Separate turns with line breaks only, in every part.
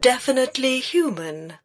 definitely human.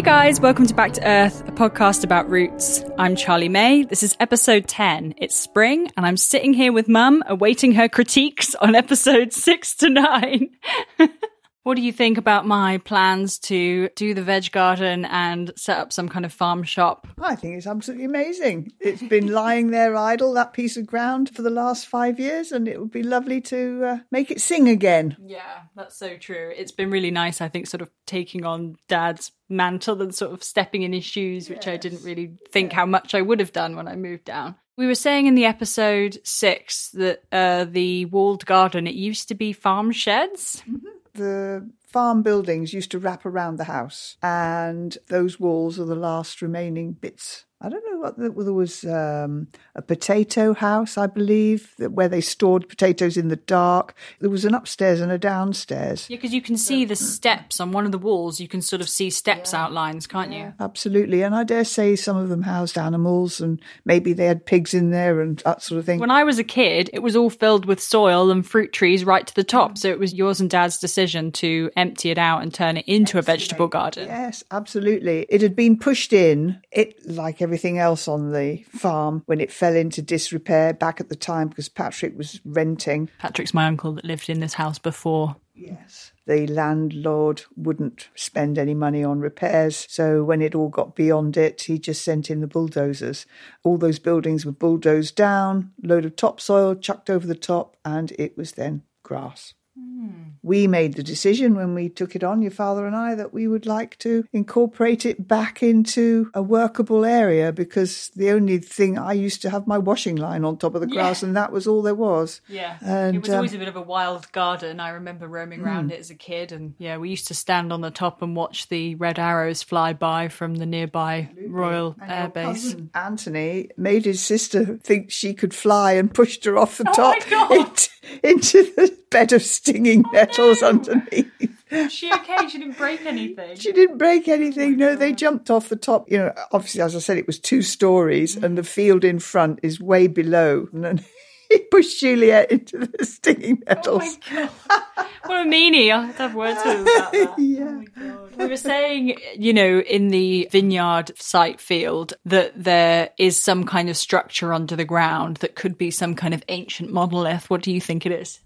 Hey guys, welcome to Back to Earth, a podcast about roots. I'm Charlie May. This is episode 10. It's spring, and I'm sitting here with Mum, awaiting her critiques on episode 6 to 9. what do you think about my plans to do the veg garden and set up some kind of farm shop?
I think it's absolutely amazing. It's been lying there idle, that piece of ground, for the last five years, and it would be lovely to uh, make it sing again.
Yeah, that's so true. It's been really nice, I think, sort of taking on Dad's mantle and sort of stepping in his shoes, which I didn't really think how much I would have done when I moved down. We were saying in the episode six that uh, the walled garden, it used to be farm sheds.
The farm buildings used to wrap around the house, and those walls are the last remaining bits. I don't know what the, there was um, a potato house, I believe, that- where they stored potatoes in the dark. There was an upstairs and a downstairs.
Yeah, because you can see the steps on one of the walls. You can sort of see steps outlines, can't you?
Absolutely, and I dare say some of them housed animals, and maybe they had pigs in there and that sort of thing.
When I was a kid, it was all filled with soil and fruit trees right to the top. So it was yours and Dad's decision to empty it out and turn it into a vegetable garden.
Yes, absolutely. It had been pushed in, it like everything else on the farm, when it fell into disrepair back at the time because Patrick was renting.
Patrick's my uncle that lived in this house before.
Yes. The landlord wouldn't spend any money on repairs. So when it all got beyond it, he just sent in the bulldozers. All those buildings were bulldozed down, load of topsoil chucked over the top, and it was then grass. We made the decision when we took it on, your father and I, that we would like to incorporate it back into a workable area because the only thing I used to have my washing line on top of the grass, and that was all there was.
Yeah.
And,
it was
um,
always a bit of a wild garden. I remember roaming around it as a kid. And yeah, we used to stand on the top and watch the red arrows fly by from the nearby Royal Air Base.
Anthony made his sister think she could fly and pushed her off the
Oh
top into, into the bed of stinging nettles underneath.
She okay? She didn't break anything.
She didn't break anything. No, they oh jumped off the top. You know, obviously, as I said, it was two stories, and the field in front is way below. And then he pushed Juliet into the stinging
Oh
nettles.
my god! What a meanie! I have to have words with him about that.
yeah.
Oh we were saying, you know, in the vineyard site field, that there is some kind of structure under the ground that could be some kind of ancient monolith. What do you think it is?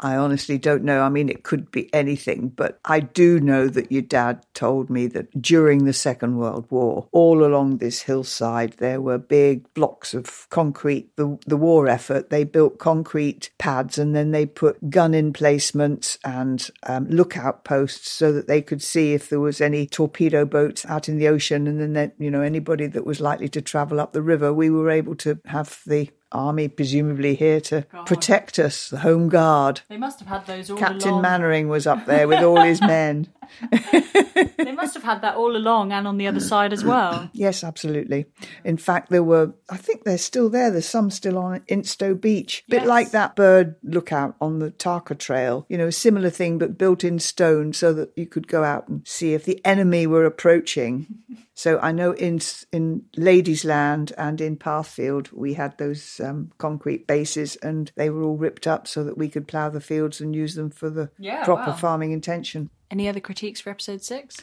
I honestly don't know. I mean, it could be anything, but I do know that your dad told me that during the Second World War, all along this hillside, there were big blocks of concrete. The, the war effort, they built concrete pads and then they put gun emplacements and um, lookout posts so that they could see if there was any torpedo boats out in the ocean. And then, that, you know, anybody that was likely to travel up the river, we were able to have the army presumably here to protect us, the home guard.
They must have had those all along.
Captain
along.
Mainwaring was up there with all his men.
They must have had that all along and on the other side as well.
Yes, absolutely. In fact, there were, I think they're still there. There's some still on Instow Beach. a
Bit
like that bird lookout on the Tarka Trail. You know, a similar thing, but built in stone so that you could go out and see if the enemy were approaching. So I know in in Ladies Land and in Pathfield we had those um, concrete bases, and they were all ripped up so that we could plough the fields and use them for the
Yeah,
proper
wow.
farming intention.
Any other critiques for episode six?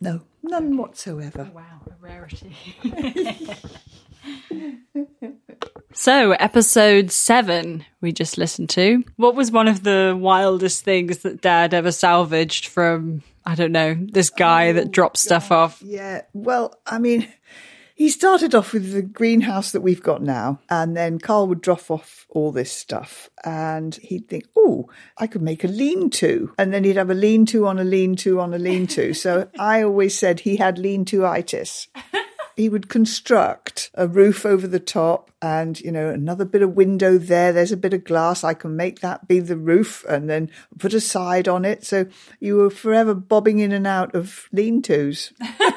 No, none whatsoever.
Wow, a rarity. so, episode seven, we just listened to. What was one of the wildest things that Dad ever salvaged from, I don't know, this guy that oh, dropped stuff off?
Yeah, well, I mean, he started off with the greenhouse that we've got now, and then Carl would drop off all this stuff, and he'd think, "Oh, I could make a lean-to," and then he'd have a lean-to on a lean-to on a lean-to. so I always said he had lean-to-itis. He would construct a roof over the top and, you know, another bit of window there. There's a bit of glass. I can make that be the roof and then put a side on it. So you were forever bobbing in and out of lean tos.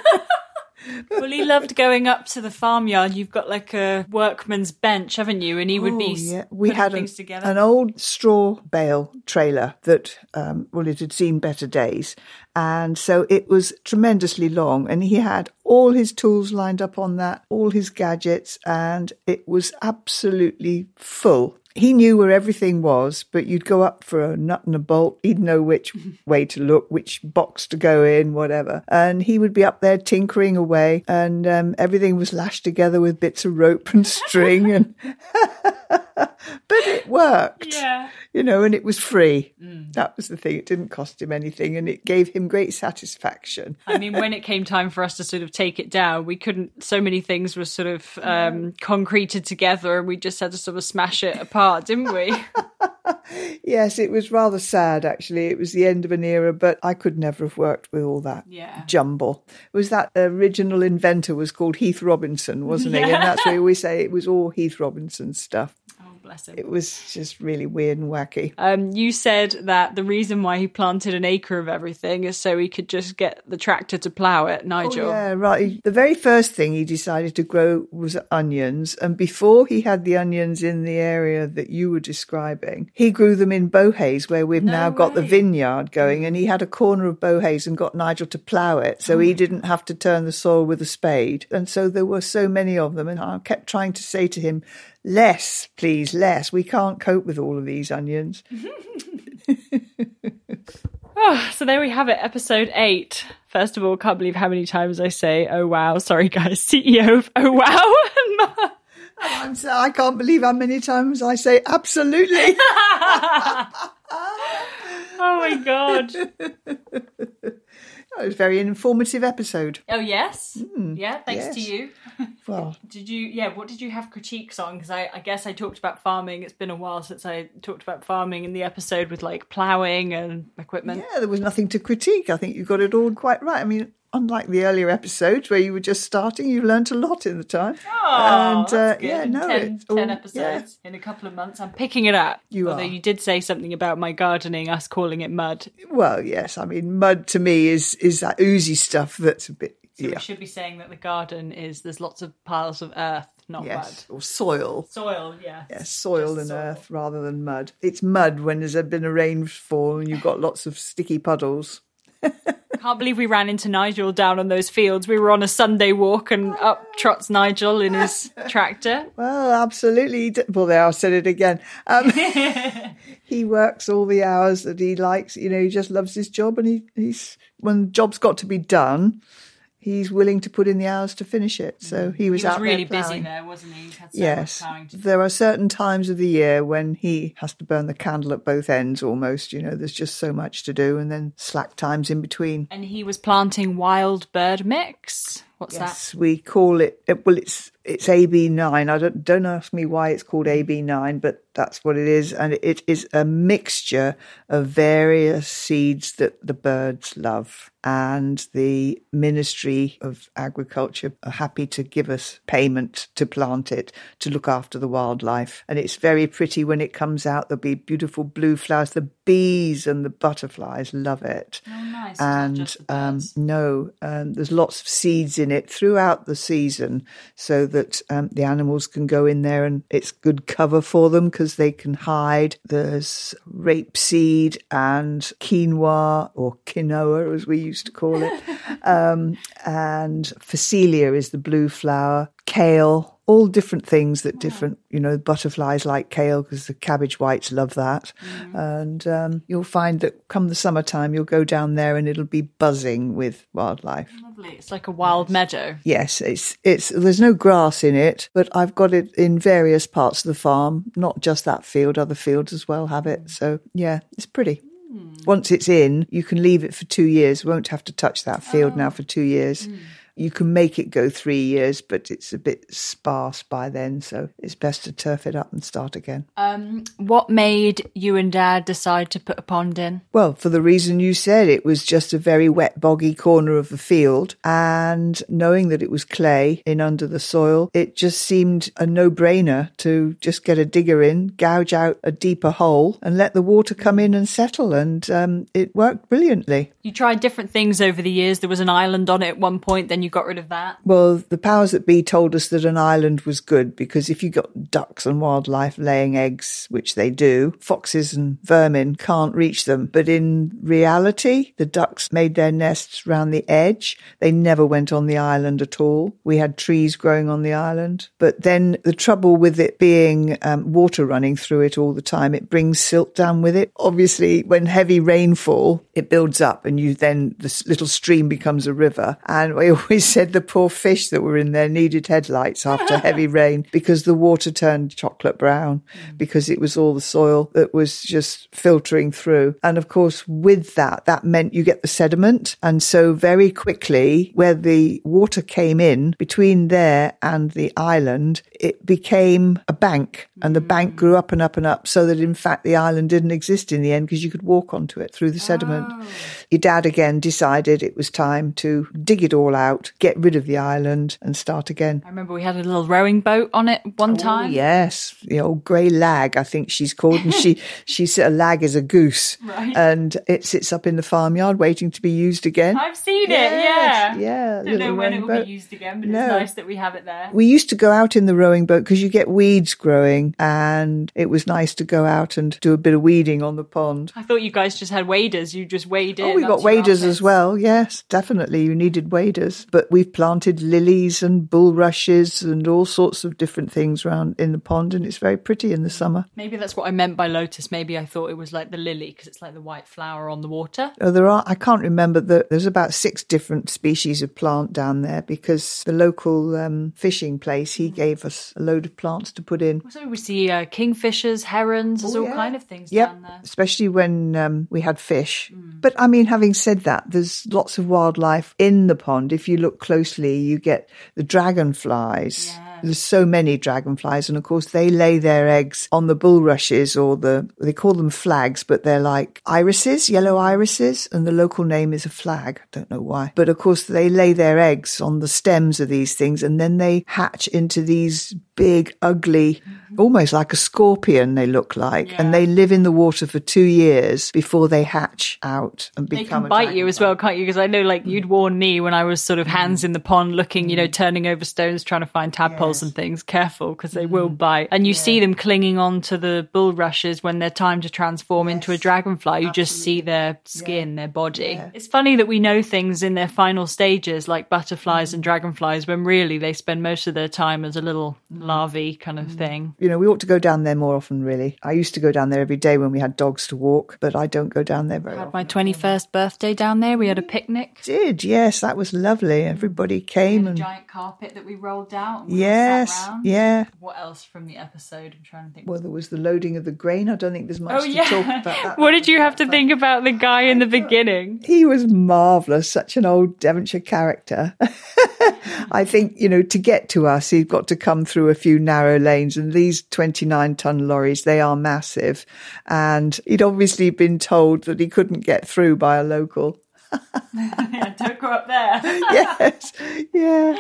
Well, he loved going up to the farmyard. You've got like a workman's bench, haven't you? And he would be
Oh,
s-
yeah. We had an,
together.
an old straw bale trailer that, um, well, it had seen better days. And so it was tremendously long. And he had all his tools lined up on that, all his gadgets, and it was absolutely full. He knew where everything was, but you'd go up for a nut and a bolt. He'd know which way to look, which box to go in, whatever. And he would be up there tinkering away, and um, everything was lashed together with bits of rope and string. And but it worked
yeah.
you know, and it was free. That was the thing. It didn't cost him anything and it gave him great satisfaction.
I mean, when it came time for us to sort of take it down, we couldn't. So many things were sort of um, concreted together, and we just had to sort of smash it apart, didn't we?
Yes, it was rather sad actually. It was the end of an era, but I could never have worked with all that
Yeah.
jumble. It was that original inventor was called Heath Robinson, wasn't he? And that's why we always say it was all Heath Robinson's stuff.
Oh, bless him.
It was just really weird and wacky.
Um, you said that the reason why he planted an acre of everything is so he could just get the tractor to plough it, Nigel.
Oh, yeah, right. The very first thing he decided to grow was onions. And before he had the onions in the area that you were describing, he grew them in Bohays, where we've now got the vineyard going. And he had a corner of Bohays and got Nigel to plough it. So
Oh
he didn't have to turn the soil with a spade. And so there were so many of them. And I kept trying to say to him, less, please, less. We can't cope with all of these onions.
Oh, so there we have it, episode eight. First of all, can't believe how many times I say, oh wow, sorry guys, CEO of oh wow.
I'm so, I can't believe how many times I say absolutely.
oh my god.
It was a very informative episode.
Oh yes. Hmm, yeah, thanks to you.
Well,
Did you, yeah, what did you have critiques on? Because I, I guess I talked about farming. It's been a while since I talked about farming in the episode with like ploughing and equipment.
yeah, there was nothing to critique. I think you got it all quite right. I mean, unlike the earlier episodes where you were just starting, you learnt a lot in the time.
Oh,
and uh, yeah, no,
10,
it's
10
all-
episodes in a couple of months. I'm picking it up.
You
Although
are.
you did say something about my gardening, us calling it mud.
Well, yes. I mean, mud to me is is that oozy stuff that's a bit
So
yeah,
we should be saying that the garden is there's lots of piles of earth, not
yes,
mud.
or soil.
Soil, yeah.
Yes, soil
Just
and
soil.
earth rather than mud. It's mud when there's been a rainfall and you've got lots of sticky puddles.
Can't believe we ran into Nigel down on those fields. We were on a Sunday walk and up trots Nigel in his tractor.
Well, absolutely. Well, there, I said it again. Um, he works all the hours that he likes. You know, he just loves his job, and he, he's when the job's got to be done, he's willing to put in the hours to finish it. So he was,
He was
out
really
there
busy there, wasn't he? He
Yes, there are certain times of the year when he has to burn the candle at both ends. Almost, you know, there's just so much to do, and then slack times in between.
And he was planting wild bird mix. What's
Yes, we call it. uh, Well, it's it's AB nine. I don't don't ask me why it's called AB nine, but that's what it is, and it is a mixture of various seeds that the birds love. And the Ministry of Agriculture are happy to give us payment to plant it to look after the wildlife, and it's very pretty when it comes out. There'll be beautiful blue flowers. The bees and the butterflies love it?
Oh, nice.
And um, no, um, there's lots of seeds in it throughout the season, so that um, the animals can go in there and it's good cover for them because they can hide. There's rapeseed and quinoa or quinoa, as we used to call it, um, and phacelia is the blue flower, kale. All different things that different, you know, butterflies like kale because the cabbage whites love that. Mm-hmm. And um, you'll find that come the summertime, you'll go down there and it'll be buzzing with wildlife.
Lovely. It's like a wild meadow.
Yes, it's it's there's no grass in it, but I've got it in various parts of the farm, not just that field, other fields as well have it. So yeah, it's pretty. Hmm. Once it's in, you can leave it for two years. Won't have to touch that field now oh. for two years. Hmm. You can make it go three years, but it's a bit sparse by then, so it's best to turf it up and start again.
Um, what made you and Dad decide to put a pond in?
Well, for the reason you said, it was just a very wet, boggy corner of the field. And knowing that it was clay in under the soil, it just seemed a no brainer to just get a digger in, gouge out a deeper hole, and let the water come in and settle. And um, it worked brilliantly.
You tried different things over the years. There was an island on it at one point, then you you got rid of that?
Well, the powers that be told us that an island was good because if you got ducks and wildlife laying eggs, which they do, foxes and vermin can't reach them. But in reality, the ducks made their nests round the edge. They never went on the island at all. We had trees growing on the island. But then the trouble with it being um, water running through it all the time, it brings silt down with it. Obviously, when heavy rainfall, it builds up and you then, this little stream becomes a river. And we always said the poor fish that were in there needed headlights after heavy rain because the water turned chocolate brown mm. because it was all the soil that was just filtering through. And of course, with that, that meant you get the sediment. And so very quickly, where the water came in between there and the island, it became a bank and the bank mm. grew up and up and up so that in fact the island didn't exist in the end because you could walk onto it through the sediment. Oh. Your dad again decided it was time to dig it all out, get rid of the island and start again.
I remember we had a little rowing boat on it one oh, time.
Yes, the old grey lag, I think she's called, and she she's a lag is a goose,
Right.
and it sits up in the farmyard waiting to be used again.
I've seen
Yes,
it, yeah.
yeah,
Don't know when it will
boat.
be used again, but
No.
it's nice that we have it there.
We used to go out in the rowing boat because you get weeds growing, and it was nice to go out and do a bit of weeding on the pond.
I thought you guys just had waders. You just waded.
Oh, we got waders as well. Yes, definitely. You needed waders. But we've planted lilies and bulrushes and all sorts of different things around in the pond, and it's very pretty in the summer.
Maybe that's what I meant by lotus. Maybe I thought it was like the lily because it's like the white flower on the water.
Oh, there are, I can't remember, the, there's about six different species of plant down there because the local um, fishing place, he gave us a load of plants to put in.
So we see uh, kingfishers, herons. There's
Oh,
all
yeah.
kind of things
Yep,
down there.
especially when um, we had fish. But I mean, having said that, there's lots of wildlife in the pond. If you look closely, you get the dragonflies. There's so many dragonflies, and of course, they lay their eggs on the bulrushes or the they call them flags, but they're like irises, yellow irises, and the local name is a flag. I don't know why, but of course, they lay their eggs on the stems of these things, and then they hatch into these big, ugly, mm-hmm. almost like a scorpion. They look like, and they live in the water for two years before they hatch out and
They
become
can
a
bite you as well, can't you? Because I know, like, you'd warn me when I was sort of hands mm. in the pond, looking, you know, mm. turning over stones, trying to find tadpoles and things. Careful, because they will mm-hmm. bite. And you see them clinging on to the bulrushes when they're time to transform into a dragonfly. You just see their skin, their body. It's funny that we know things in their final stages, like butterflies and mm-hmm. dragonflies, when really they spend most of their time as a little mm-hmm. larvae kind of thing.
You know, we ought to go down there more often, really. I used to go down there every day when we had dogs to walk, but I don't go down there very often.
My 21st birthday down there, we had a picnic.
Did, yes, that was lovely. Everybody came
a
and
giant carpet that we rolled out. And we all
yes,
round.
yeah.
What else from the episode? I'm trying to think.
Well, there was the loading of the grain. I don't think there's much
oh
to
yeah.
talk about that.
what did you have to think about the guy in the beginning?
He was marvellous, such an old Devonshire character. I think, you know, to get to us, he's got to come through a few narrow lanes, and these 29 ton lorries, they are massive. And he'd obviously been told that he couldn't get through by a local.
yeah, don't go up there.
yes, yeah.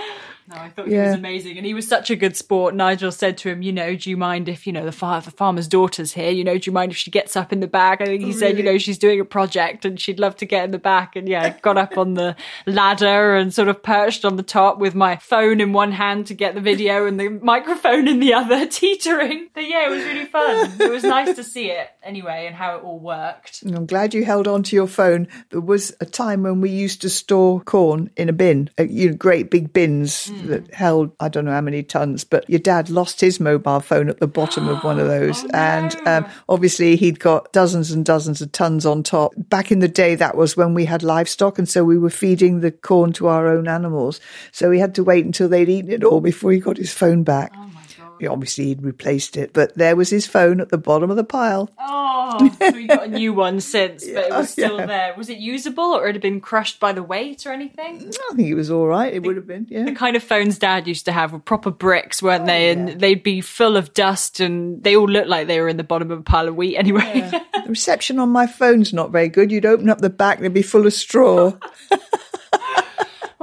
No, I thought he was amazing, and he was such a good sport. Nigel said to him, "You know, do you mind if you know the, far- the farmer's daughter's here? You know, do you mind if she gets up in the back?" I think he said, "You know, she's doing a project and she'd love to get in the back." And yeah, got up on the ladder and sort of perched on the top with my phone in one hand to get the video and the microphone in the other, teetering. But yeah, it was really fun. It was nice to see it anyway and how it all worked.
And I'm glad you held on to your phone. There was a time when we used to store corn in a bin, uh, you know, great big bins that held I don't know how many tons. But your dad lost his mobile phone at the bottom of one of those, and um, obviously he'd got dozens and dozens of tons on top. Back in the day, that was when we had livestock, and so we were feeding the corn to our own animals. So he had to wait until they'd eaten it all before he got his phone back. Yeah, Obviously, he'd replaced it, but there was his phone at the bottom of the pile.
Oh, so we got a new one since, but it was still
Yeah.
there. Was it usable or it had been crushed by the weight or anything?
I think it was all right. It would have been, yeah.
The kind of phones dad used to have were proper bricks, weren't oh, they? And they'd be full of dust and they all looked like they were in the bottom of a pile of wheat anyway.
The reception on my phone's not very good. You'd open up the back and it'd be full of straw.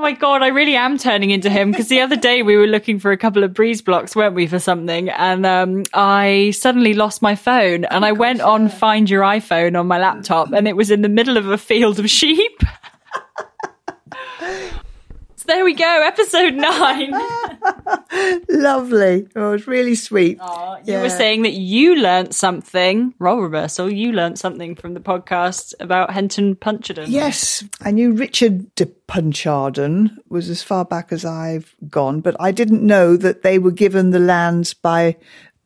oh my God, I really am turning into him because the other day we were looking for a couple of breeze blocks, weren't we, for something? And um, I suddenly lost my phone and I went on Find Your iPhone on my laptop and it was in the middle of a field of sheep. So there we go, episode nine.
Lovely. Oh, it was really sweet.
Aw, you were saying that you learnt something, role reversal, you learnt something from the podcast about Heanton Punchardon.
Yes, I knew Richard de Punchardon was as far back as I've gone, but I didn't know that they were given the lands by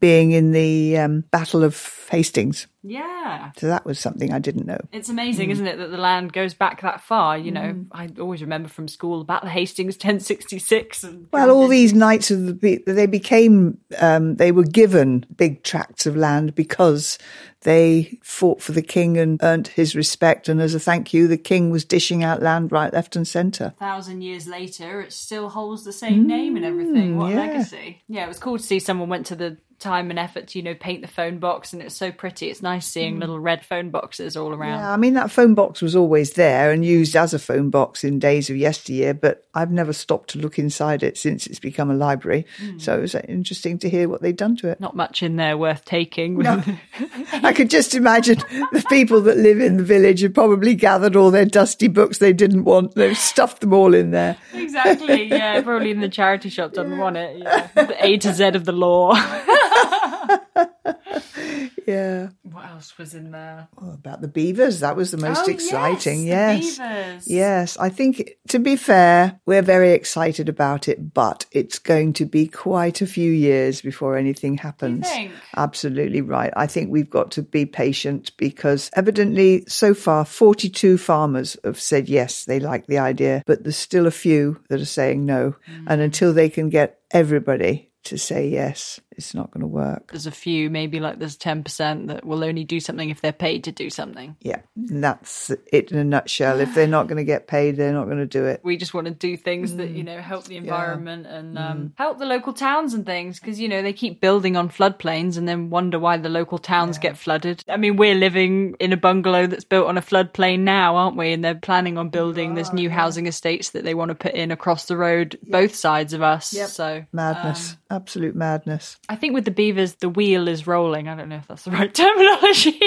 being in the um, Battle of Hastings.
Yeah.
So that was something I didn't know.
It's amazing, isn't it, that the land goes back that far? You know,
Mm.
I always remember from school, about the Battle of Hastings, 1066. And
Well, all these knights of the be- they became um, they were given big tracts of land because they fought for the king and earned his respect. And as a thank you, the king was dishing out land right, left, and centre.
A thousand years later, it still holds the same name and everything. What
Mm, yeah.
legacy! Yeah, it was cool to see someone went to the time and effort to you know paint the phone box, and it's so pretty. It's nice seeing little red phone boxes all around.
Mm. Yeah, I mean that phone box was always there and used as a phone box in days of yesteryear, but I've never stopped to look inside it since it's become a library. So it was interesting to hear what they'd done to it.
Not much in there worth taking.
I could just imagine the people that live in the village had probably gathered all their dusty books they didn't want. They've stuffed them all in there.
exactly. Yeah, probably in the charity shop doesn't want it. Yeah. The A to Z of the law.
Yeah.
what else was in there?
Oh, about the beavers. That was the most
Oh,
exciting.
yes,
Yes.
the beavers.
Yes. I think, to be fair, we're very excited about it, but it's going to be quite a few years before anything happens.
think?
Absolutely right. I think we've got to be patient because evidently, so far, 42 farmers have said yes, they like the idea, but there's still a few that are saying no.
Mm.
And until they can get everybody to say yes, it's not going to work.
There's a few, maybe like there's 10% that will only do something if they're paid to do something.
Yeah, and that's it in a nutshell. If they're not going to get paid, they're not going to do it.
we just want to do things that
Mm.
you know help the environment and um, help the local towns and things because you know they keep building on floodplains and then wonder why the local towns get flooded i mean we're living in a bungalow that's built on a floodplain now aren't we and they're planning on building this new housing estates that they want to put in across the road both sides of us so
Madness, absolute madness.
I think with the beavers, the wheel is rolling. I don't know if that's the right terminology.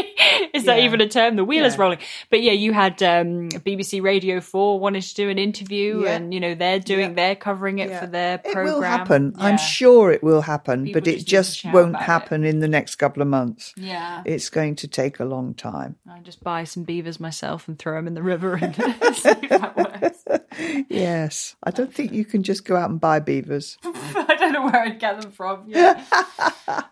is that even a term? The wheel is rolling. But yeah, you had um, BBC Radio 4 wanted to do an interview
Yeah.
and, you know, they're doing, they're covering it for their program.
It will happen.
Yeah.
I'm sure it will happen,
People
but it
to
just won't
about it.
happen in the next couple of months.
Yeah.
It's going to take a long time.
I just buy some beavers myself and throw them in the river and see if that works.
Yes. I don't think you can just go out and buy beavers.
I don't know where I'd get them from. Yeah.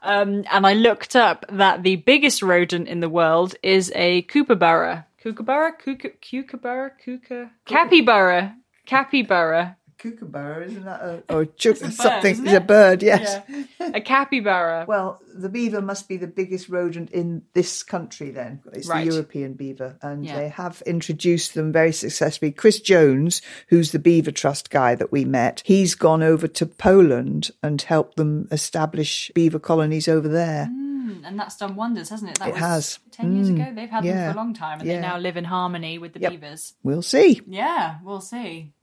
um, and I looked up that the biggest rodent in the world is a kookaburra. Kookaburra? Kooka, kookaburra? Kooka? Capybara. Capybara.
Kookaburra, isn't that a, or chook,
a bird,
something?
isn't
It's a bird, yes.
A capybara.
Well, the beaver must be the biggest rodent in this country then. It's
Right.
the European beaver. And
Yeah.
they have introduced them very successfully. Chris Jones, who's the Beaver Trust guy that we met, he's gone over to Poland and helped them establish beaver colonies over there.
Mm, and that's done wonders, hasn't it? That
It
was
has.
10 years mm, ago. They've had them for a long time and
Yeah.
they now live in harmony with the
Yep.
beavers.
We'll see.
Yeah, we'll see.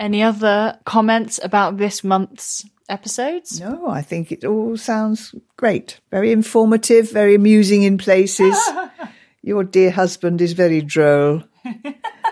Any other comments about this month's episodes?
No, I think it all sounds great. Very informative, very amusing in places. Your dear husband is very droll.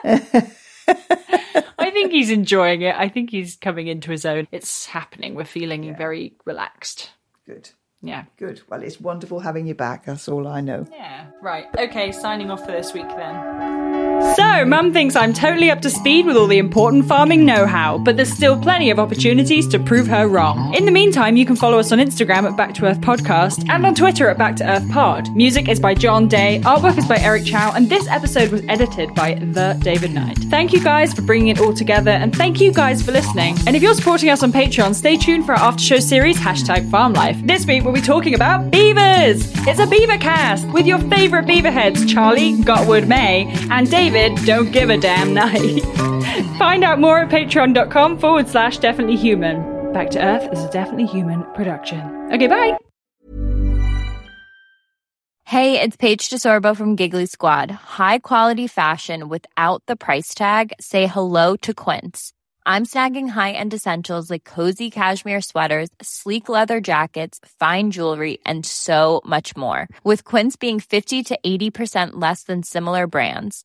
I think he's enjoying it. I think he's coming into his own. It's happening. We're feeling very relaxed.
Good.
Yeah.
Good. Well, it's wonderful having you back. That's all I know.
Yeah. Right. Okay, signing off for this week then. So, Mum thinks I'm totally up to speed with all the important farming know how, but there's still plenty of opportunities to prove her wrong. In the meantime, you can follow us on Instagram at Back to Earth Podcast and on Twitter at Back to Earth Pod. Music is by John Day, artwork is by Eric Chow, and this episode was edited by The David Knight. Thank you guys for bringing it all together, and thank you guys for listening. And if you're supporting us on Patreon, stay tuned for our after show series, hashtag farm life. This week we'll be talking about beavers. It's a beaver cast with your favorite beaver heads, Charlie, Gotwood May, and David, don't give a damn night. Find out more at patreon.com forward slash definitely human. Back to Earth is a definitely human production. Okay, bye.
Hey, it's Paige DeSorbo from Giggly Squad. High quality fashion without the price tag. Say hello to Quince. I'm snagging high-end essentials like cozy cashmere sweaters, sleek leather jackets, fine jewelry, and so much more. With Quince being 50 to 80% less than similar brands.